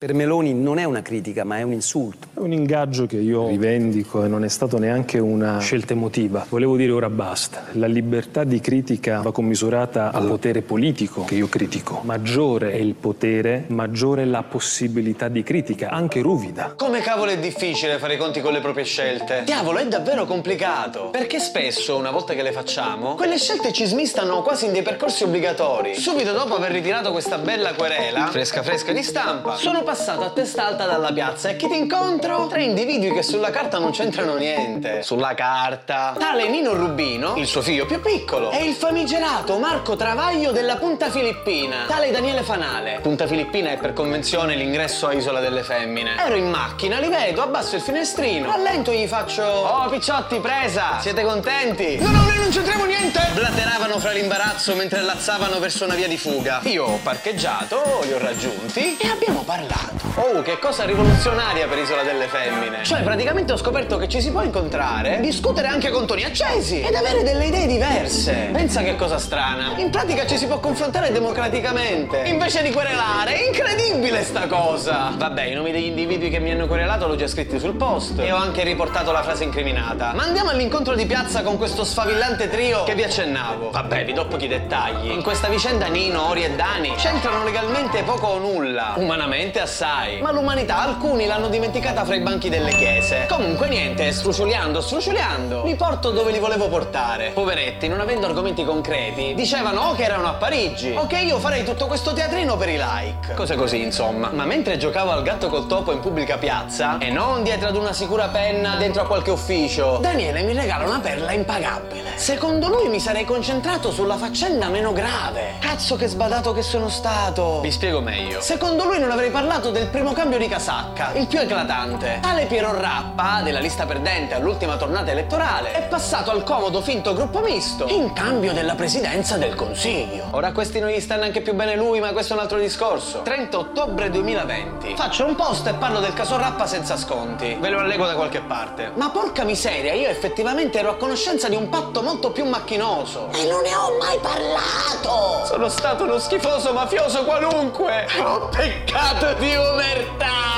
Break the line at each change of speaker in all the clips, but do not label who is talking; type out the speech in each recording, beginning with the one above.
Per Meloni non è una critica, ma è un insulto.
È un ingaggio che io rivendico e non è stato neanche una scelta emotiva. Volevo dire ora basta. La libertà di critica va commisurata al potere politico che io critico. Maggiore è il potere, maggiore è la possibilità di critica, anche ruvida.
Come cavolo è difficile fare i conti con le proprie scelte? Diavolo, è davvero complicato. Perché spesso, una volta che le facciamo, quelle scelte ci smistano quasi in dei percorsi obbligatori. Subito dopo aver ritirato questa bella querela, fresca fresca di stampa, sono passato a testa alta dalla piazza e chi ti incontro? Tre individui che sulla carta non c'entrano niente. Sulla carta. Tale Nino Rubino, il suo figlio più piccolo, e il famigerato Marco Travaglio della Punta Filippina. Tale Daniele Fanale. Punta Filippina è per convenzione l'ingresso a Isola delle Femmine. Ero in macchina, li vedo, abbasso il finestrino, rallento e gli faccio Oh picciotti, presa! Siete contenti? No, no, noi non c'entriamo niente! Blateravano fra l'imbarazzo mentre lazzavano verso una via di fuga. Io ho parcheggiato, li ho raggiunti e abbiamo parlato. Oh, che cosa rivoluzionaria per Isola delle Femmine. Cioè, praticamente ho scoperto che ci si può incontrare, discutere anche con toni accesi ed avere delle idee diverse. Pensa che cosa strana. In pratica ci si può confrontare democraticamente, invece di querelare. È incredibile sta cosa. Vabbè, i nomi degli individui che mi hanno querelato l'ho già scritti sul post e ho anche riportato la frase incriminata. Ma andiamo all'incontro di piazza con questo sfavillante trio che vi accennavo. Vabbè, vi do pochi dettagli. In questa vicenda Nino, Ori e Dani c'entrano legalmente poco o nulla. Umanamente assai. Ma l'umanità alcuni l'hanno dimenticata fra i banchi delle chiese. Comunque niente, sfruciuliando, sfruciuliando, li porto dove li volevo portare. Poveretti, non avendo argomenti concreti, dicevano o che erano a Parigi o che io farei tutto questo teatrino per i like. Cose così, insomma. Ma mentre giocavo al gatto col topo in pubblica piazza, e non dietro ad una sicura penna dentro a qualche ufficio, Daniele mi regala una perla impagabile. Secondo lui mi sarei concentrato sulla faccenda meno grave. Cazzo che sbadato che sono stato. Vi spiego meglio. Secondo lui non avrei parlato del primo cambio di casacca, il più eclatante. Tale Piero Rappa, della lista perdente all'ultima tornata elettorale, è passato al comodo finto gruppo misto in cambio della presidenza del Consiglio. Ora questi non gli sta neanche più bene lui, ma questo è un altro discorso. 30 ottobre 2020. Faccio un post e parlo del caso Rappa senza sconti. Ve lo allego da qualche parte. Ma porca miseria, io effettivamente ero a conoscenza di un patto molto più macchinoso. E non ne ho mai parlato! Sono stato uno schifoso mafioso qualunque! Ho peccato di omertà!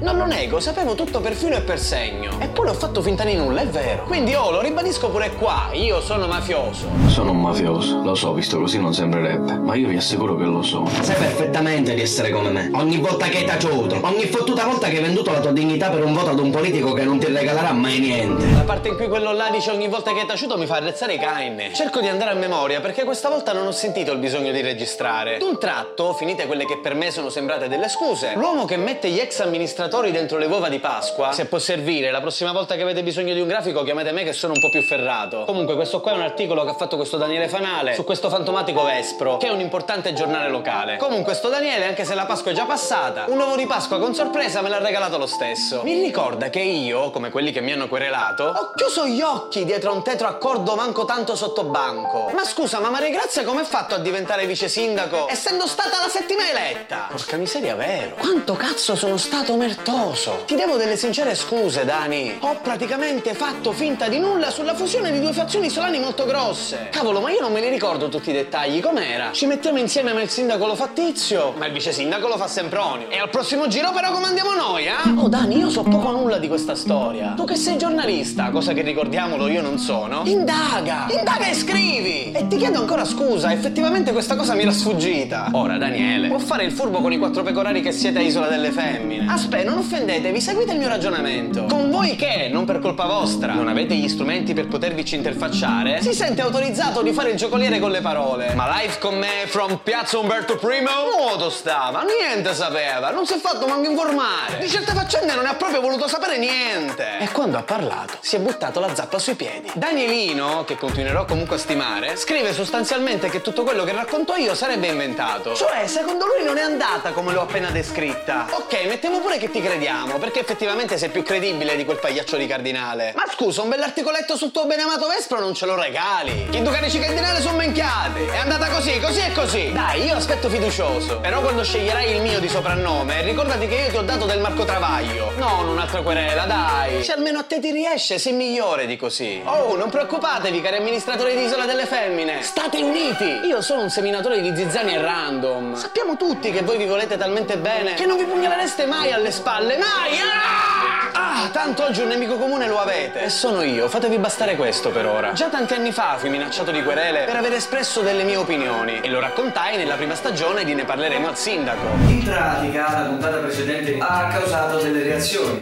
Non lo nego, sapevo tutto per filo e per segno. Eppure ho fatto finta di nulla, è vero. Quindi oh, lo ribadisco pure qua, io sono mafioso.
Sono un mafioso, lo so, visto così non sembrerebbe, ma io vi assicuro che lo sono.
Sai perfettamente di essere come me. Ogni volta che hai taciuto, ogni fottuta volta che hai venduto la tua dignità per un voto ad un politico che non ti regalerà mai niente.
La parte in cui quello là dice ogni volta che è taciuto mi fa arrezzare i canne. Cerco di andare a memoria perché questa volta non ho sentito il bisogno di registrare. D'un tratto, finite quelle che per me sono sembrate delle scuse, l'uomo che mette gli ex amministratori dentro le uova di Pasqua, se può servire, la prossima volta che avete bisogno di un grafico chiamate me che sono un po' più ferrato. Comunque questo qua è un articolo che ha fatto questo Daniele Fanale su questo fantomatico Vespro, che è un importante giornale locale. Comunque sto Daniele, anche se la Pasqua è già passata, un uovo di Pasqua con sorpresa me l'ha regalato lo stesso. Mi ricorda che io, come quelli che mi hanno querelato, ho chiuso gli occhi dietro a un tetro accordo manco tanto sotto banco. Ma scusa, ma Maria Grazia come ha fatto a diventare vice sindaco essendo stata la settima eletta? Porca miseria, vero? Quanto cazzo sono stato omertoso? Ti devo delle sincere scuse, Dani. Ho praticamente fatto finta di nulla sulla fusione di due fazioni isolani molto grosse. Cavolo, ma io non me li ricordo tutti i dettagli. Com'era? Ci mettiamo insieme ma il sindaco lo fa Tizio, ma il vice sindaco lo fa Sempronio. E al prossimo giro però comandiamo noi, eh? Oh, Dani, io so poco o nulla di questa storia. Tu che sei giornalista, cosa che ricordiamolo io non sono, indaga! Indaga e scrivi! E ti chiedo ancora scusa, effettivamente questa cosa mi era sfuggita. Ora, Daniele, può fare il furbo con i quattro pecorari che siete a Isola delle Femmine. Aspetta, non offendetevi, seguite il mio ragionamento. Con voi che, non per colpa vostra, non avete gli strumenti per potervici interfacciare, si sente autorizzato di fare il giocoliere con le parole. Ma live con me from Piazza Umberto I? Nuoto stava, niente sapeva, non si è fatto manco informare. Di certe faccende non ne ha proprio voluto sapere niente. E quando ha parlato, si è buttato la zappa sui piedi. Danielino, che continuerò comunque a stimare, scrive sostanzialmente che tutto quello che racconto io sarebbe inventato. Cioè, secondo lui non è andata come l'ho appena descritta. Ok, mettiamo pure che ti crediamo. vediamo, perché effettivamente sei più credibile di quel pagliaccio di cardinale. Ma scusa, un bell'articoletto sul tuo beneamato Vespro non ce lo regali. Chi ducanici cardinale sono menchiate. È andata così, così e così. Dai, io aspetto fiducioso. Però quando sceglierai il mio di soprannome, ricordati che io ti ho dato del Marco Travaglio. Non un'altra querela, dai. Se almeno a te ti riesce, sei migliore di così. Oh, non preoccupatevi, cari amministratori di Isola delle Femmine. State uniti. Io sono un seminatore di zizzani e random. Sappiamo tutti che voi vi volete talmente bene che non vi pugnalereste mai alle spalle, mai! Ah! ah, tanto oggi un nemico comune lo avete. E sono io, fatevi bastare questo per ora. Già tanti anni fa fui minacciato di querele per aver espresso delle mie opinioni e lo raccontai nella prima stagione di Ne parleremo al sindaco.
In pratica, la puntata precedente ha causato delle reazioni.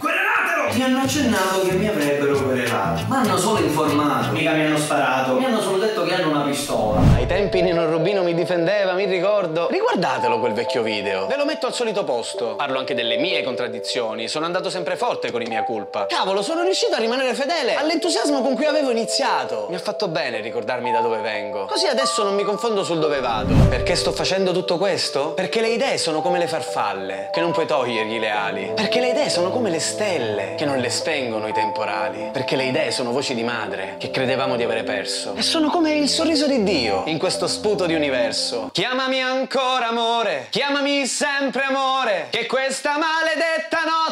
Mi hanno accennato che mi avrebbero querelato, ma hanno solo informato, mica mi hanno sparato, mi hanno solo detto che hanno una pistola.
Ai tempi Nino Rubino mi difendeva, mi ricordo. Riguardatelo quel vecchio video. Ve lo metto al solito posto. Parlo anche delle mie contraddizioni. Sono andato sempre forte con i mia colpa. Cavolo, sono riuscito a rimanere fedele all'entusiasmo con cui avevo iniziato. Mi ha fatto bene ricordarmi da dove vengo. Così adesso non mi confondo sul dove vado. Perché sto facendo tutto questo? Perché le idee sono come le farfalle, che non puoi togliergli le ali. Perché le idee sono come le stelle, che non le spengono i temporali. Perché le idee sono voci di madre, che credevamo di avere perso. E sono come il sorriso di Dio in questo sputo di universo. Chiamami ancora amore, chiamami sempre amore, che questa maledetta notte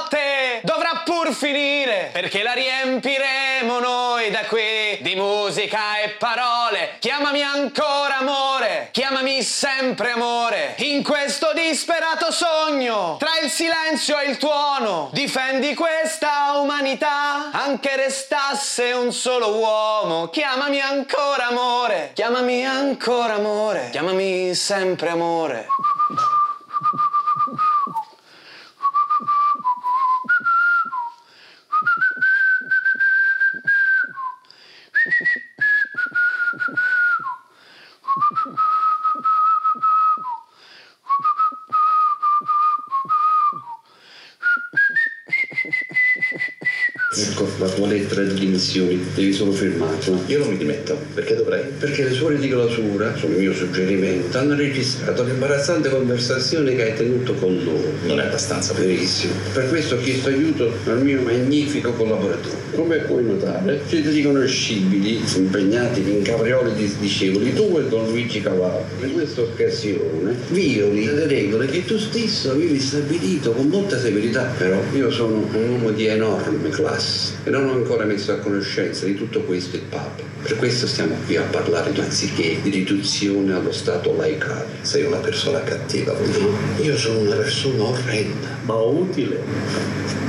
finire, perché la riempiremo noi da qui di musica e parole. Chiamami ancora amore, chiamami sempre amore, in questo disperato sogno, tra il silenzio e il tuono, difendi questa umanità, anche restasse un solo uomo. Chiamami ancora amore, chiamami ancora amore, chiamami sempre amore.
La tua lettera di dimissioni, devi solo firmarla.
Io non mi dimetto, perché dovrei?
Perché le suore di clausura, sul mio suggerimento, hanno registrato l'imbarazzante conversazione che hai tenuto con loro.
Non è abbastanza.
Verissimo. Per questo ho chiesto aiuto al mio magnifico collaboratore. Come puoi notare, siete riconoscibili, impegnati in caprioli disdicevoli, tu e Don Luigi Cavallo. In questa occasione violi le regole che tu stesso avevi stabilito con molta severità. Però io sono un uomo di enorme classe non ho ancora messo a conoscenza di tutto questo il Papa. Per questo stiamo qui a parlare anziché di riduzione allo stato laicale.
Sei una persona cattiva,
No, io sono una persona orrenda, ma utile.